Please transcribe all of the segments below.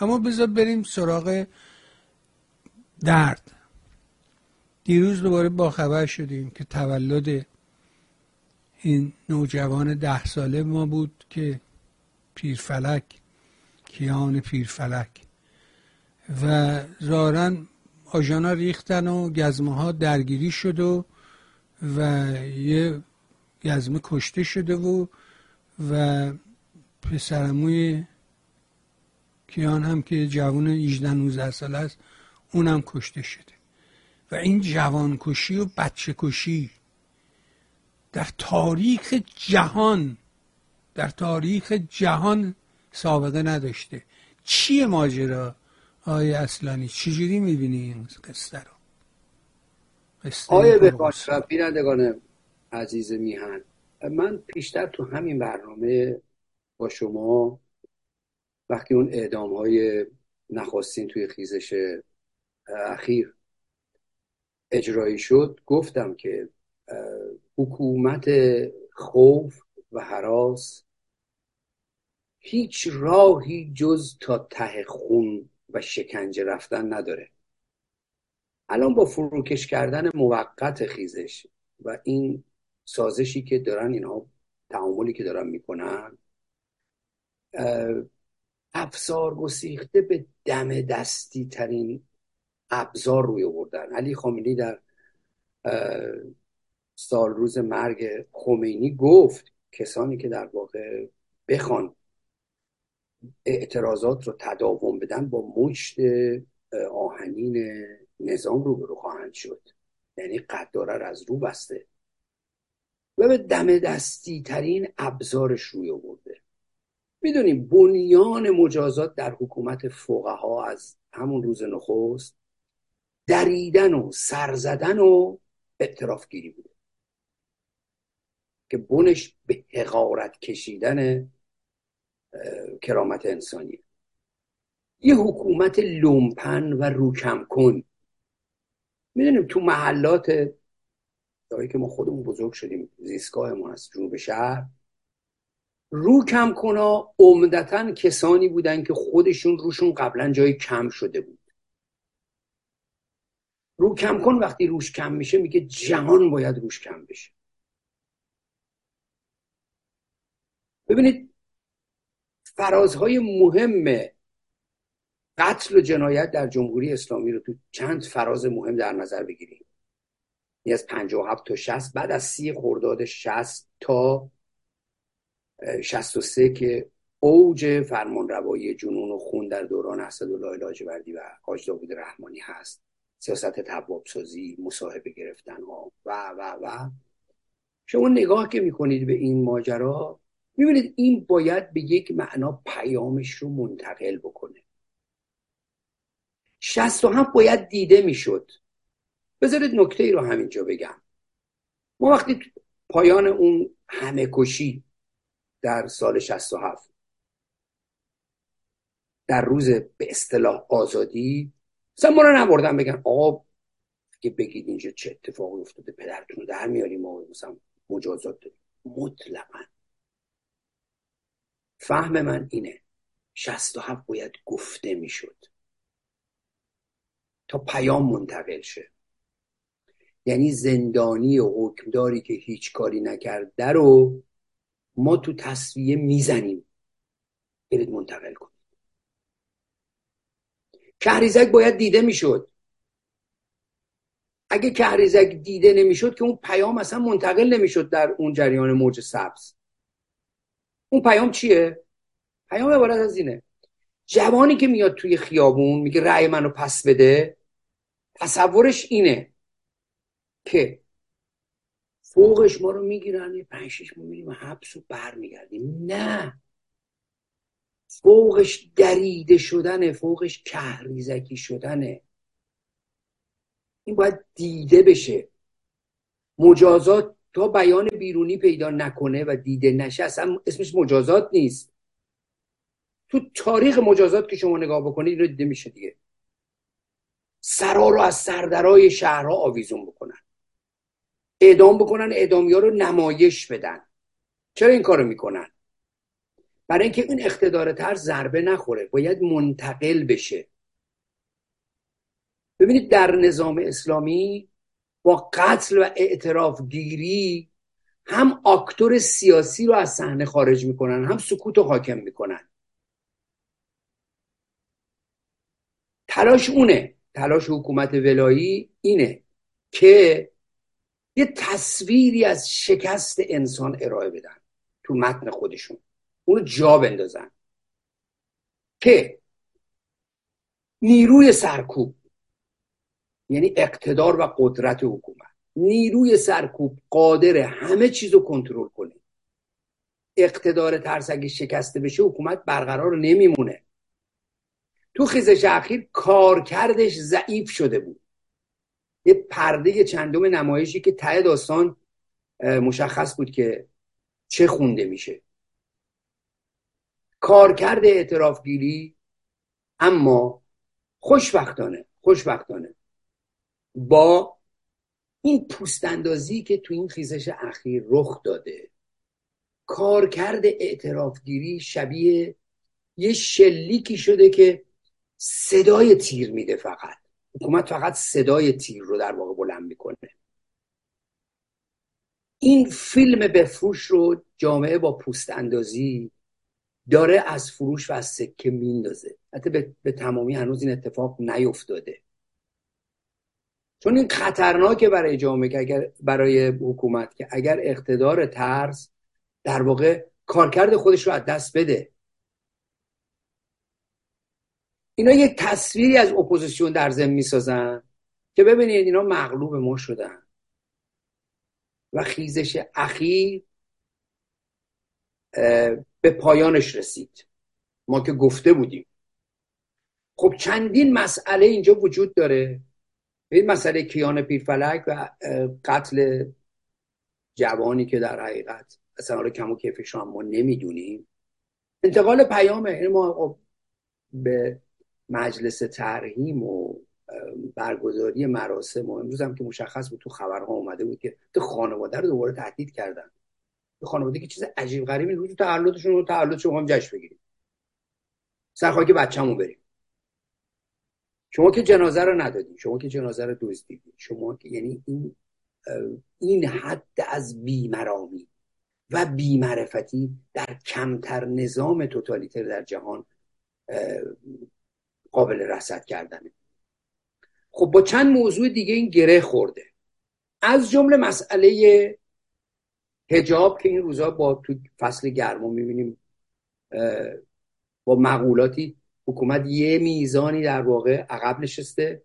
اما بذار بریم سراغ درد. دیروز دوباره با خبر شدیم که تولد این نوجوان ده ساله ما بود که پیرفلک کیان پیرفلک. و زارن آژانا ریختن و گزمه ها درگیری شد و و یه گزمه کشته شده و و پسرموی کیان هم که جوان 18 19 سال است اونم کشته شده. و این جوان کشی و بچه کشی در تاریخ جهان در تاریخ جهان سابقه نداشته. چیه ماجرا؟ آیا اصلانی چجوری می‌بینی این قصه رو؟ آیا به بینندگان عزیز میهن من پیشتر تو همین برنامه با شما وقتی اون اعدام های نخواستین توی خیزش اخیر اجرایی شد گفتم که حکومت خوف و حراس هیچ راهی جز تا ته خون و شکنجه رفتن نداره. الان با فروکش کردن موقت خیزش و این سازشی که دارن اینها تعاملی که دارن می‌کنن افزار گسیخته به دم دستی ترین ابزار روی آوردن. علی خامنه‌ای در سال روز مرگ خمینی گفت کسانی که در واقع بخوان اعتراضات رو تداوم بدن با مشت آهنین نظام رو برو خواهند شد. یعنی قداره از رو بسته و به دم دستی ترین ابزارش روی آورده. می‌دونیم بنیان مجازات در حکومت فقها از همون روز نخست دریدن و سرزدن و اعتراف گیری بوده که بنش به حقارت کشیدن کرامت انسانی یه حکومت لومپن و روکم کن می‌دونیم تو محلات داری که ما خودمون بزرگ شدیم زیستگاهمون از جنوب شهر رو کم کنا عمدتا کسانی بودن که خودشون روشون قبلا جای کم شده بود. رو کم کن وقتی روش کم میشه میگه جهان باید روش کم بشه. ببینید فرازهای مهم قتل و جنایت در جمهوری اسلامی رو تو چند فراز مهم در نظر بگیریم. یعنی از 57 تا 60 بعد از سی خرداد 60 تا 63 که اوج فرمان روایی جنون و خون در دوران اسدالله لاجوردی و حاج داوود رحمانی هست. سیاست تباب سازی مصاحبه گرفتن ها و و و. شما نگاه که می‌کنید به این ماجرا می‌بینید این باید به یک معنا پیامش رو منتقل بکنه. شست و هم باید دیده می‌شد. بذارید نکته ای رو همینجا بگم. ما وقتی پایان اون همه کشی در سال 67 در روز به اصطلاح آزادی مثلا ما رو نبردن بگن آقا که بگید اینجا چه اتفاقی افتاده پدرتون رو در میاریم ما مثلا مجازات داریم. مطلقا. فهم من اینه 67 باید گفته می‌شد تا پیام منتقل شه. یعنی زندانی و حکمداری که هیچ کاری نکرده رو ما تو تصویه می‌زنیم. برید منتقل کنید. کهریزک باید دیده می‌شد. اگه کهریزک دیده نمی‌شد که اون پیام اصلا منتقل نمی‌شد در اون جریان موج سبز. اون پیام چیه؟ پیام عبارت از اینه. جوانی که میاد توی خیابون میگه رأی منو پس بده تصورش اینه که فوقش ما رو می‌گیرن یه پنج شیش ما میریم حبس و برمیگردیم. نه. فوقش دریده شدنه فوقش کهریزکی شدنه. این باید دیده بشه. مجازات تا بیان بیرونی پیدا نکنه و دیده نشه اصلا اسمش مجازات نیست. تو تاریخ مجازات که شما نگاه بکنید اینو دیده میشه دیگه. سرا رو از سردرای شهرها آویزون بکنن. اعدام بکنن اعدامی ها رو نمایش بدن. چرا این کارو می‌کنن؟ برای اینکه این اقتدار تر ضربه نخوره باید منتقل بشه. ببینید در نظام اسلامی با قتل و اعتراف گیری هم آکتور سیاسی رو از صحنه خارج می‌کنن هم سکوت رو حاکم می‌کنن. تلاش اونه. تلاش حکومت ولایی اینه که یه تصویری از شکست انسان ارائه بدن تو متن خودشون. اونو جا بندازن. که نیروی سرکوب یعنی اقتدار و قدرت حکومت. نیروی سرکوب قادر همه چیز رو کنترل کنه. اقتدار ترس اگه شکسته بشه حکومت برقرار نمیمونه. تو خیزش اخیر کارکردش ضعیف شده بود. یه پرده چندم نمایشی که ته داستان مشخص بود که چه خونده میشه. کارکرد اعترافگیری اما خوشبختانه خوشبختانه با این پوستاندازی که تو این خیزش اخیر رخ داده. کارکرد اعترافگیری شبیه یه شلیکی شده که صدای تیر میده فقط. حکومت فقط صدای تیر رو در واقع بلند می‌کنه. این فیلم بفروش رو جامعه با پوست اندازی داره از فروش و از سکه میندازه. حتی به،, به تمامی هنوز این اتفاق نیفتاده چون این خطرناکه برای جامعه که اگر برای حکومت که اگر اقتدار ترس در واقع کارکرد خودش رو از دست بده. اینا یک تصویری از اپوزیسیون در ضمن می‌سازن که ببینید اینا مغلوب ما شدن. و خیزش اخیر به پایانش رسید. ما که گفته بودیم. خب چندین مسئله اینجا وجود داره. این مسئله کیان پیرفلک و قتل جوانی که در حقیقت اصلا رو کم و کیفش ما نمی‌دونیم. انتقال پیامه. این ما خب به مجلس ترهیم و برگزاری مراسم و امروز هم که مشخص بود تو خبرها اومده بود که تو خانواده رو دوباره تهدید کردن. تو خانواده که چیز عجیب غریبی روز تولدشون رو شما هم جشن بگیریم سرخاک بچه‌مون بریم. شما که جنازه رو ندادید شما که جنازه رو دزدیدید شما که یعنی این این حد از بیمرامی و بیمعرفتی در کمتر نظام توتالیتر در جهان قابل رصد کردنه. خب با چند موضوع دیگه این گره خورده. از جمله مسئله هجاب که این روزها با تو فصل گرما می‌بینیم با مقولاتی حکومت یه میزانی در واقع عقب نشسته.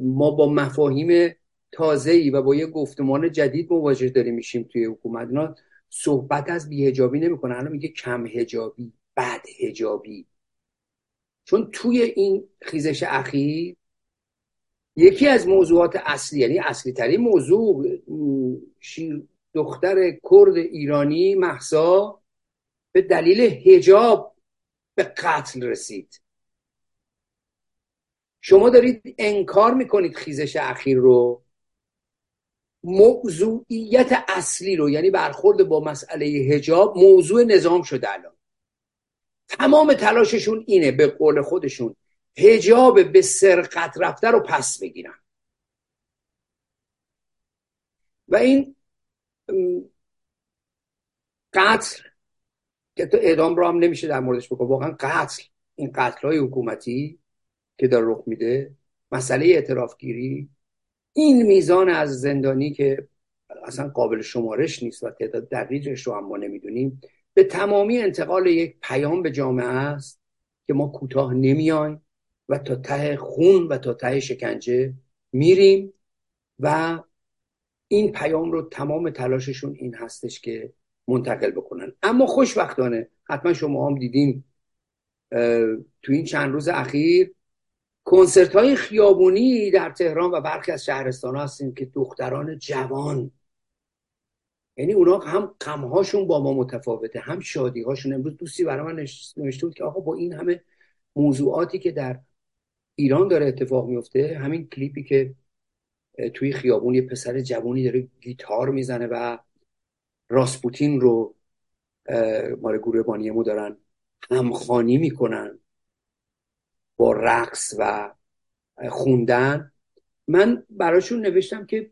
ما با مفاهیم تازه ای و با یه گفتمان جدید مواجه داریم میشیم توی حکومت اینا صحبت از بیهجابی نمی‌کنه. الان میگه کم هجابی بد هجابی چون توی این خیزش اخیر یکی از موضوعات اصلی یعنی اصلی ترین موضوع شیر دختر کرد ایرانی محسا به دلیل هجاب به قتل رسید. شما دارید انکار می‌کنید خیزش اخیر رو. موضوعیت اصلی رو یعنی برخورد با مسئله هجاب موضوع نظام شده الان. تمام تلاششون اینه به قول خودشون هجاب به سرقت رفته رو پس بگیرن. و این قتل که تو اعدام رو هم نمیشه در موردش بکن واقعا قتل این قتل های حکومتی که داره رخ میده مسئله اعتراف گیری این میزان از زندانی که اصلا قابل شمارش نیست و تعداد دقیقش رو هم ما نمی‌دونیم. به تمامی انتقال یک پیام به جامعه است که ما کوتاه نمیایم و تا ته خون و تا ته شکنجه میریم و این پیام رو تمام تلاششون این هستش که منتقل بکنن. اما خوشبختانه حتما شما هم دیدین تو این چند روز اخیر کنسرت های خیابونی در تهران و برخی از شهرستان هستیم که دختران جوان یعنی اونا هم غمهاشون با ما متفاوته هم شادی هاشون امروز دوستی برای من نوشته بود که آقا با این همه موضوعاتی که در ایران داره اتفاق میفته همین کلیپی که توی خیابون یه پسر جوانی داره گیتار می‌زنه و راسپوتین رو مال گروه بانیمو دارن همخانی می‌کنن با رقص و خوندن. من براشون نوشتم که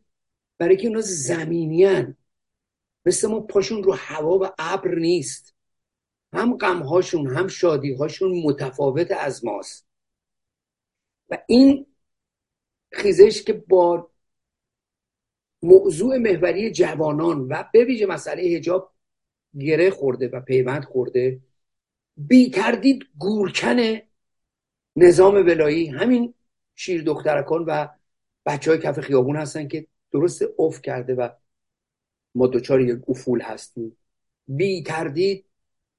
برای که اونا زمینیان مثل ما پاشون رو هوا و ابر نیست. هم غمهاشون هم شادیهاشون متفاوت از ماست. و این خیزش که با موضوع محوری جوانان و به ویژه مسئله هجاب گره خورده و پیوند خورده بی تردید گورکن نظام ولایی همین شیر دخترکان و بچه های کف خیابون هستن که درست اوف کرده و ما دوچار یک افول هستیم. بی تردید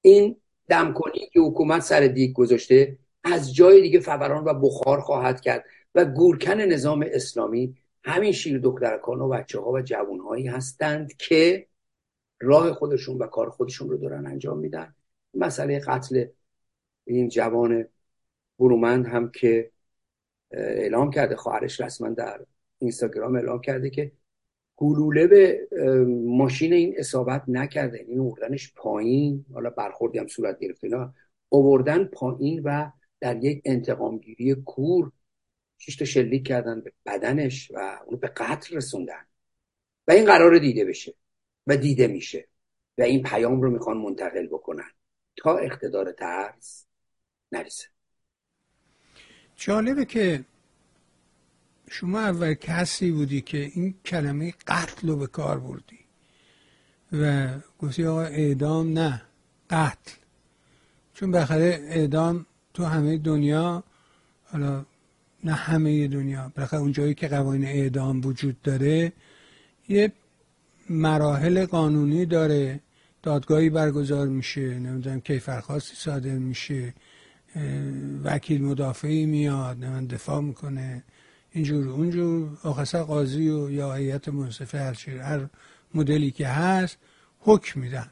این دمکنی که حکومت سر دیگ گذاشته از جای دیگه فوران و بخار خواهد کرد و گورکن نظام اسلامی همین شیر دخترکان و بچه ها و جوان هایی هستند که راه خودشون و کار خودشون رو دارن انجام میدن. مسئله قتل این جوان برومند هم که اعلام کرده خواهرش رسما در اینستاگرام اعلام کرده که گلوله به ماشین این اصابت نکرده. این اوردنش پایین. حالا برخوردی هم صورت گرفته. اینا اووردن پایین و در یک انتقامگیری کور شش تا شلیک کردن به بدنش و اونو به قتل رسوندن. و این قرار دیده بشه و دیده میشه. و این پیام رو می‌خوان منتقل بکنن. تا اقتدار ترس نرسه. جالبه که شما اول کسی بودی که این کلمه قتل رو به کار بردی و گفتی آقا اعدام نه قتل. چون بخاطر اعدام تو همه دنیا حالا نه همه دنیا بالاخره اون جایی که قوانین اعدام وجود داره یه مراحل قانونی داره دادگاهی برگزار میشه نمی‌دونم کیفرخواستی صادر میشه وکیل مدافعی میاد نمی‌دونم دفاع می‌کنه. اینجور اونجور. آخصا قاضی و یا هیئت منصفه هر هر مدلی که هست حکم میدن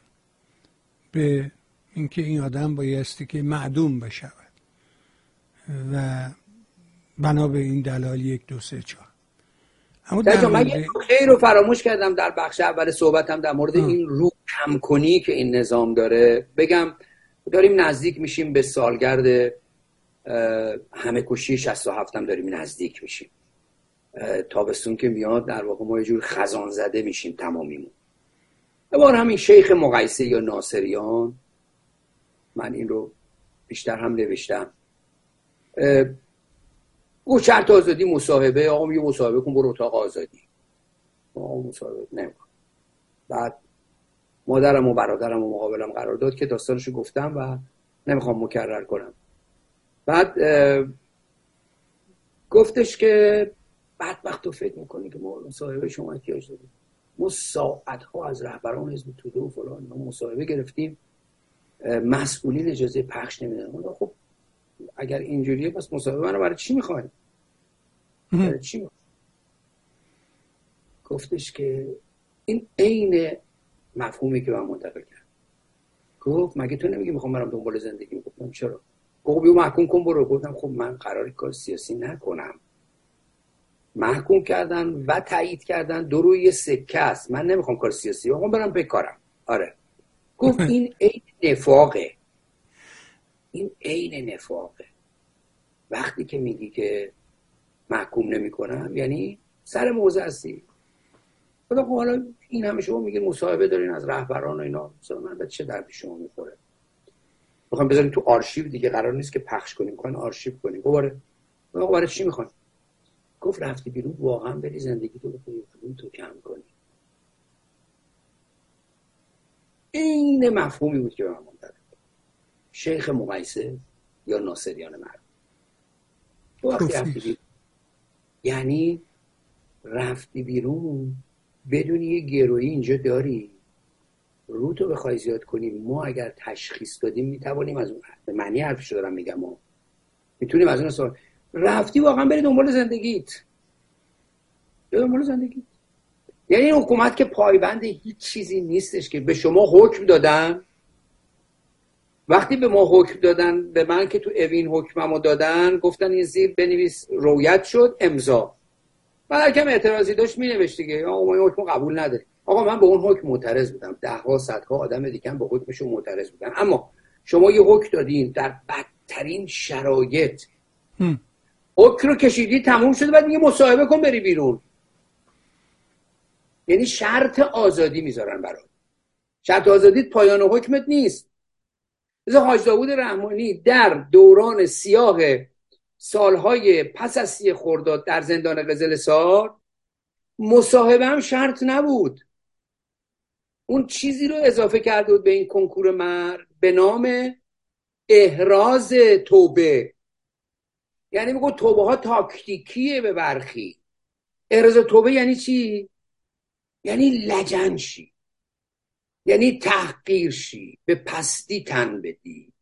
به اینکه این آدم بایستی که معدوم بشود. و بنا به این دلال یک دو سه چهار. اما در من خیر رو فراموش کردم در بخش اول صحبتم در مورد این رو کم کنی که این نظام داره. بگم داریم نزدیک میشیم به سالگرد همه کشی 67 هم داریم نزدیک میشیم. تابستون که میاد در واقع ما یه جور خزان زده میشیم تمامیمون. بار همین شیخ مقایسه یا ناصریان من این رو بیشتر هم نوشتم. گفت شرط آزادی مصاحبه آقا میگه مصاحبه کن برو اتاق آزادی. آقا مصاحبه نمیکن بعد مادرم و برادرم و مقابلم قرار داد که داستانشو گفتم و نمی‌خوام مکرر کنم. بعد گفتش که بعد وقت تو فکر می‌کنی که ما مصاحبه شما احتیاج داریم. ما ساعت ها از رهبران حزب توده و فلان ما مصاحبه گرفتیم. مسئولین اجازه پخش نمیدن خب اگر اینجوریه پس مصاحبه منو برای چی می‌خواین؟ برای چی گفتش که این عین مفهومی که من منتقل کرد گفت مگه تو نمیگی می‌خوام برم دنبال زندگی؟ گفتم چرا؟ گفت بیو محکوم کن برو. گفتم خب من قراری کار سیاسی نکنم. محکوم کردن و تایید کردن دو روی سکه است. من نمی‌خوام کار سیاسی بکنم. برم بکارم. آره. گفت این عین نفاقه. این عین نفاقه. وقتی که میگی که محکوم نمی‌کنم یعنی سر موضع هستی. خدا خب حالا این همه شما میگه مصاحبه دارین از رهبران و اینا. مثلا من به چه دردی شما می‌خوره؟ می‌خوام بذاریم تو آرشیو دیگه قرار نیست که پخش کنیم. کنیم آرشیو کنیم. گواره خب برای چی می‌خوان گفت رفتی بیرون واقعا بری زندگی تو بکنی تو کم کنی. این مفهومی بود که به من شیخ مقایسه یا ناصریان مرد. وقتی یعنی رفتی بیرون بدون یه گروهی اینجا داری؟ رو تو بخوای زیاد کنیم ما اگر تشخیص دادیم می‌توانیم از اون به معنی حرفشو دارم میگم ما می‌تونیم از اون سوال رفتی واقعا بری دنبال زندگیت. دنبال زندگیت. یعنی این حکومت که پایبند هیچ چیزی نیستش که به شما حکم دادن. وقتی به ما حکم دادن به من که تو اوین حکممو دادن گفتن این زیر بنویس رویت شد امضا. بعد کم اعتراضی داشت می نوشت دیگه ما این حکم قبول نداریم. آقا من به اون حکم معترض بودم. ده ها صدها آدم دیگه هم به حکمشون معترض بودن. اما شما یه حکم دادین در بدترین شرایط. حکم رو کشیدی تموم شده بعد میگه مصاحبه کن بری بیرون. یعنی شرط آزادی می‌ذارن برات. شرط آزادیت پایان حکمت نیست. مثل حاج داود رحمانی در دوران سیاه سالهای پس از سی خورداد در زندان قزل سار مصاحبه هم شرط نبود. اون چیزی رو اضافه کرده بود به این کنکور مرد به نام احراز توبه. یعنی بگو توبه ها تاکتیکیه به برخی. احراز توبه یعنی چی؟ یعنی لجنشی یعنی تحقیر شی. به پستی تن بدی.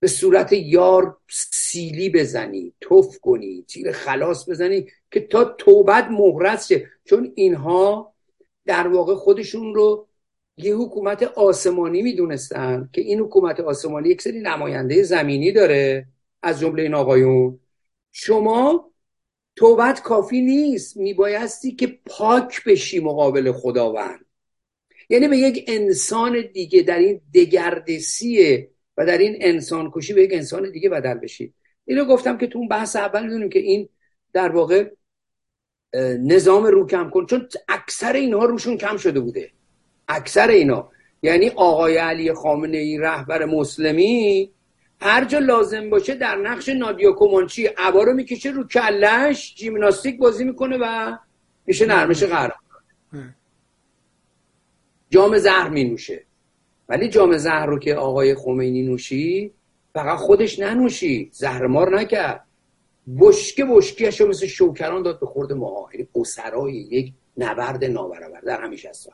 به صورت یار سیلی بزنی. توف کنی. تیر خلاص بزنی که تا توبت مهرس شه. چون اینها در واقع خودشون رو یه حکومت آسمانی می‌دونستن که این حکومت آسمانی یک سری نماینده زمینی داره از جمله این آقایون. شما توبت کافی نیست. میبایستی که پاک بشی مقابل خداوند. یعنی به یک انسان دیگه در این دگردسی و در این انسان کشی به یک انسان دیگه بدل بشید اینو گفتم که تو اون بحث اول می‌دونیم که این در واقع نظام رو کم کن چون اکثر اینها روشون کم شده بوده. اکثر اینا یعنی آقای علی خامنه ای رهبر مسلمی هر جا لازم باشه در نقش نادیا کومانچی عبا رو می‌کشه رو کلش جیمناستیک بازی می‌کنه و میشه نرمش قرار جام زهر می نوشه ولی جام زهر رو که آقای خمینی نوشی فقط خودش ننوشی. زهرمار نکرد. بشکه بشکیش رو مثل شوکران داد به خورد ماها یعنی اسرای یک نبرد نابرابر. در همیشه هست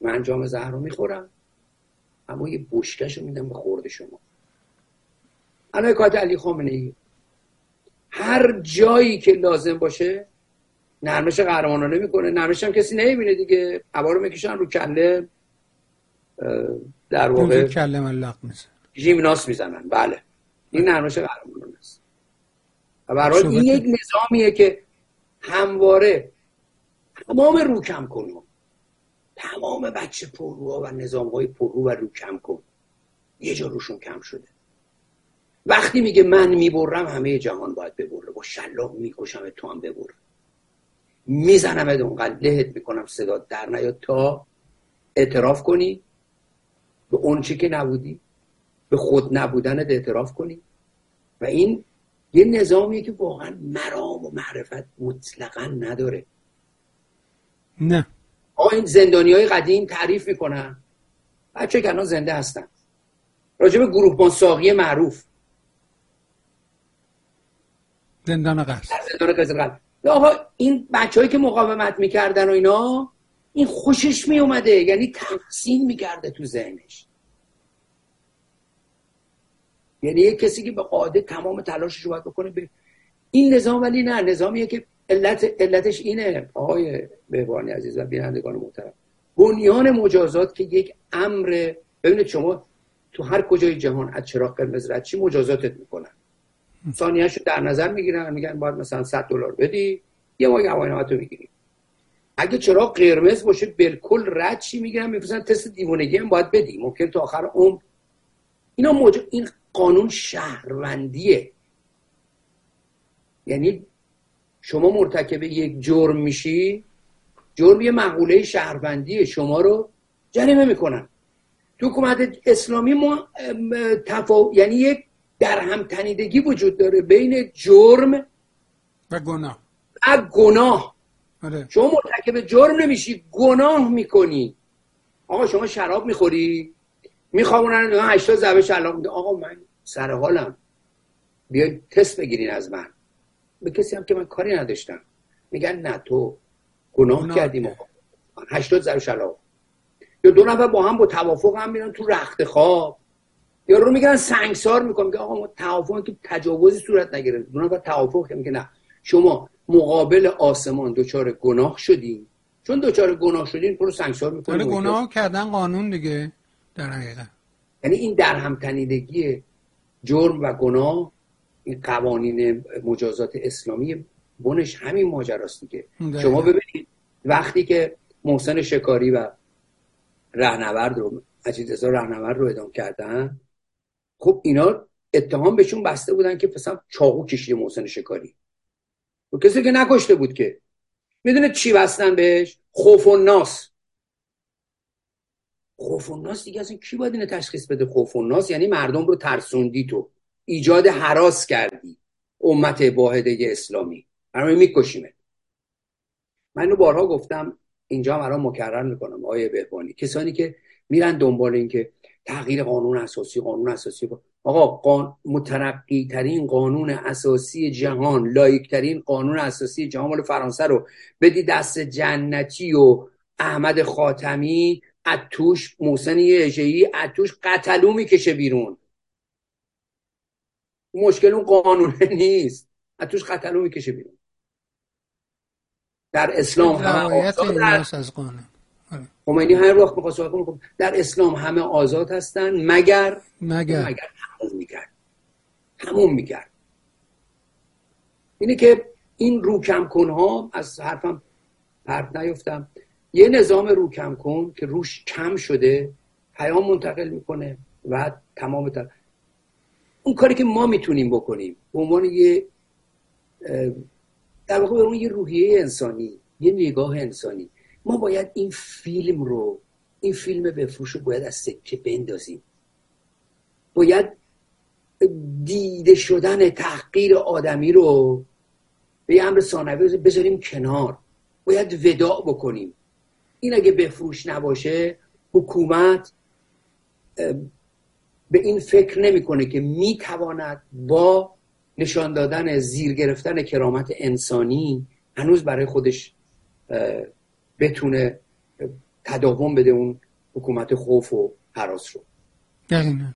من جام زهر رو می‌خورم. اما یه بشکش رو میدم به خورد شما. الان کات علی خامنه ای هر جایی که لازم باشه نرمش قهرمانانه می‌کنه. نرمش هم کسی نمی‌بینه دیگه. هوا رو می‌کشن رو کله در واقع کله ملق میزن ژیمناس می‌زنن. بله. این نرمش قهرمانانه است. و برای این یک نظامیه که همواره تمام رو کم کن. تمام بچه پرروها و نظام های پررو و رو کم کن. یه جا روشون کم شده. وقتی میگه من می‌برم همه جهان باید ببره. با شلاق می‌کشم تو هم ببر. می‌زنم اونقدر لهت می‌کنم صدا در نیاد تا اعتراف کنی. به اون چی که نبودی. به خود نبودنت اعتراف کنی. و این یه نظامیه که واقعا مرام و معرفت مطلقا نداره. نه. آقا این زندانی های قدیم تعریف می‌کنن. بچه که الان زنده هستن. راجب گروه ساقی معروف. زندان قصد زندان قصد آقا این بچههایی که مقاومت می‌کردن و اینا این خوشش میومده یعنی تحسین می‌کرده تو ذهنش. یعنی یک کسی که به قاعده تمام تلاشش رو باید بکنه به این نظام ولی نه. نظامیه که علت علتش اینه آقای بهبانی عزیز و بینندگان محترم. بنیان مجازات که یک امر ببینید شما تو هر کجای جهان از چراغ قرمز رد چی مجازاتت می‌کنن. ثانیه‌شو در نظر می‌گیرن میگن باید مثلا 100 دلار بدی یه ماه گواهینامه می‌گیری. اگه چرا قرمز باشه بالکل رد چی می‌گیرن میفرستن تست دیوانگی هم باید بدی. ممکن تا آخر عمر. اینا موجود این قانون شهروندیه. یعنی شما مرتکب یک جرم میشی جرم یه مقوله شهروندیه شما رو جریمه می‌کنن تو حکومت اسلامی ما تفا... یعنی یک در هم تنیدگی وجود داره بین جرم و گناه. و گناه. آره. شما مرتکب جرم نمیشی گناه می‌کنی. آقا شما شراب می‌خوری؟ میخوامونن 80 ضربه شلاق آقا من سر حالم. بیاید تست بگیرین از من. به کسی هم که من کاری نداشتم. میگن نه تو گناه. کردیم آقا. 80 ضربه شلاق یا دو نفر با هم با توافق هم میرن تو رخت خواب. یا رو میگن سنگسار می‌کنم که آقا ما توافق که تجاوزی صورت نگیره دو نفر توافق میگه نه. شما مقابل آسمان دچار گناه شدین. چون دچار گناه شدین تو رو سنگسار می‌کنه آره گناه کردن قانون دیگه. در حقیقت. یعنی این در هم تنیدگی جرم و گناه این قوانین مجازات اسلامی بنش همین ماجراست دیگه. شما ببینید وقتی که محسن شکاری و رهنورد رو عزیز رهنورد رو ادام کردن خب اینا اتهام بهشون بسته بودن که مثلا چاقو کشیده محسن شکاری. و کسی که نکشته بود که. می‌دونه چی بستن بهش؟ خوف و ناس. خوف و ناس دیگه اصلا کی باید اینو تشخیص بده؟ خوف و ناس یعنی مردم رو ترسوندی تو. ایجاد حراس کردی. امت واحده اسلامی. برای میکشیمه من اینو بارها گفتم. اینجا هم مکرر می‌کنم آیه بهبانی. کسانی که میرن دنبال این که تغییر قانون اساسی قانون اساسی. آقا قان... مترقی ترین قانون اساسی جهان لایک ترین قانون اساسی جهان. مال فرانسه رو. بدی دست جنتی و احمد خاتمی اتوش محسن یجهی اتوش قتلو می‌کشه بیرون. مشکل اون قانونه نیست. اتوش قتلو می‌کشه بیرون. در اسلام همه از قانون. خمینی هر وقت می‌خواست خب در اسلام همه آزاد هستن مگر؟ مگر. مگر. همون می‌کرد. همون می‌کرد. اینه که این روکم کن ها از حرفم پرت نیفتم. یه نظام روکم کن که روش کم شده پیام منتقل می‌کنه و تمام تر... اون کاری که ما می‌تونیم بکنیم به عنوان یه در واقع به اون یه روحیه انسانی یه نگاه انسانی ما باید این فیلم رو این فیلم بفروش رو باید از سکه بندازیم. باید دیده شدن تحقیر آدمی رو به امر ثانوی بذاریم کنار. باید وداع بکنیم. این اگه بفروش نباشه حکومت به این فکر نمی‌کنه که می‌تواند با نشان دادن زیر گرفتن کرامت انسانی هنوز برای خودش بتونه تداوم بده اون حکومت خوف و حراس رو.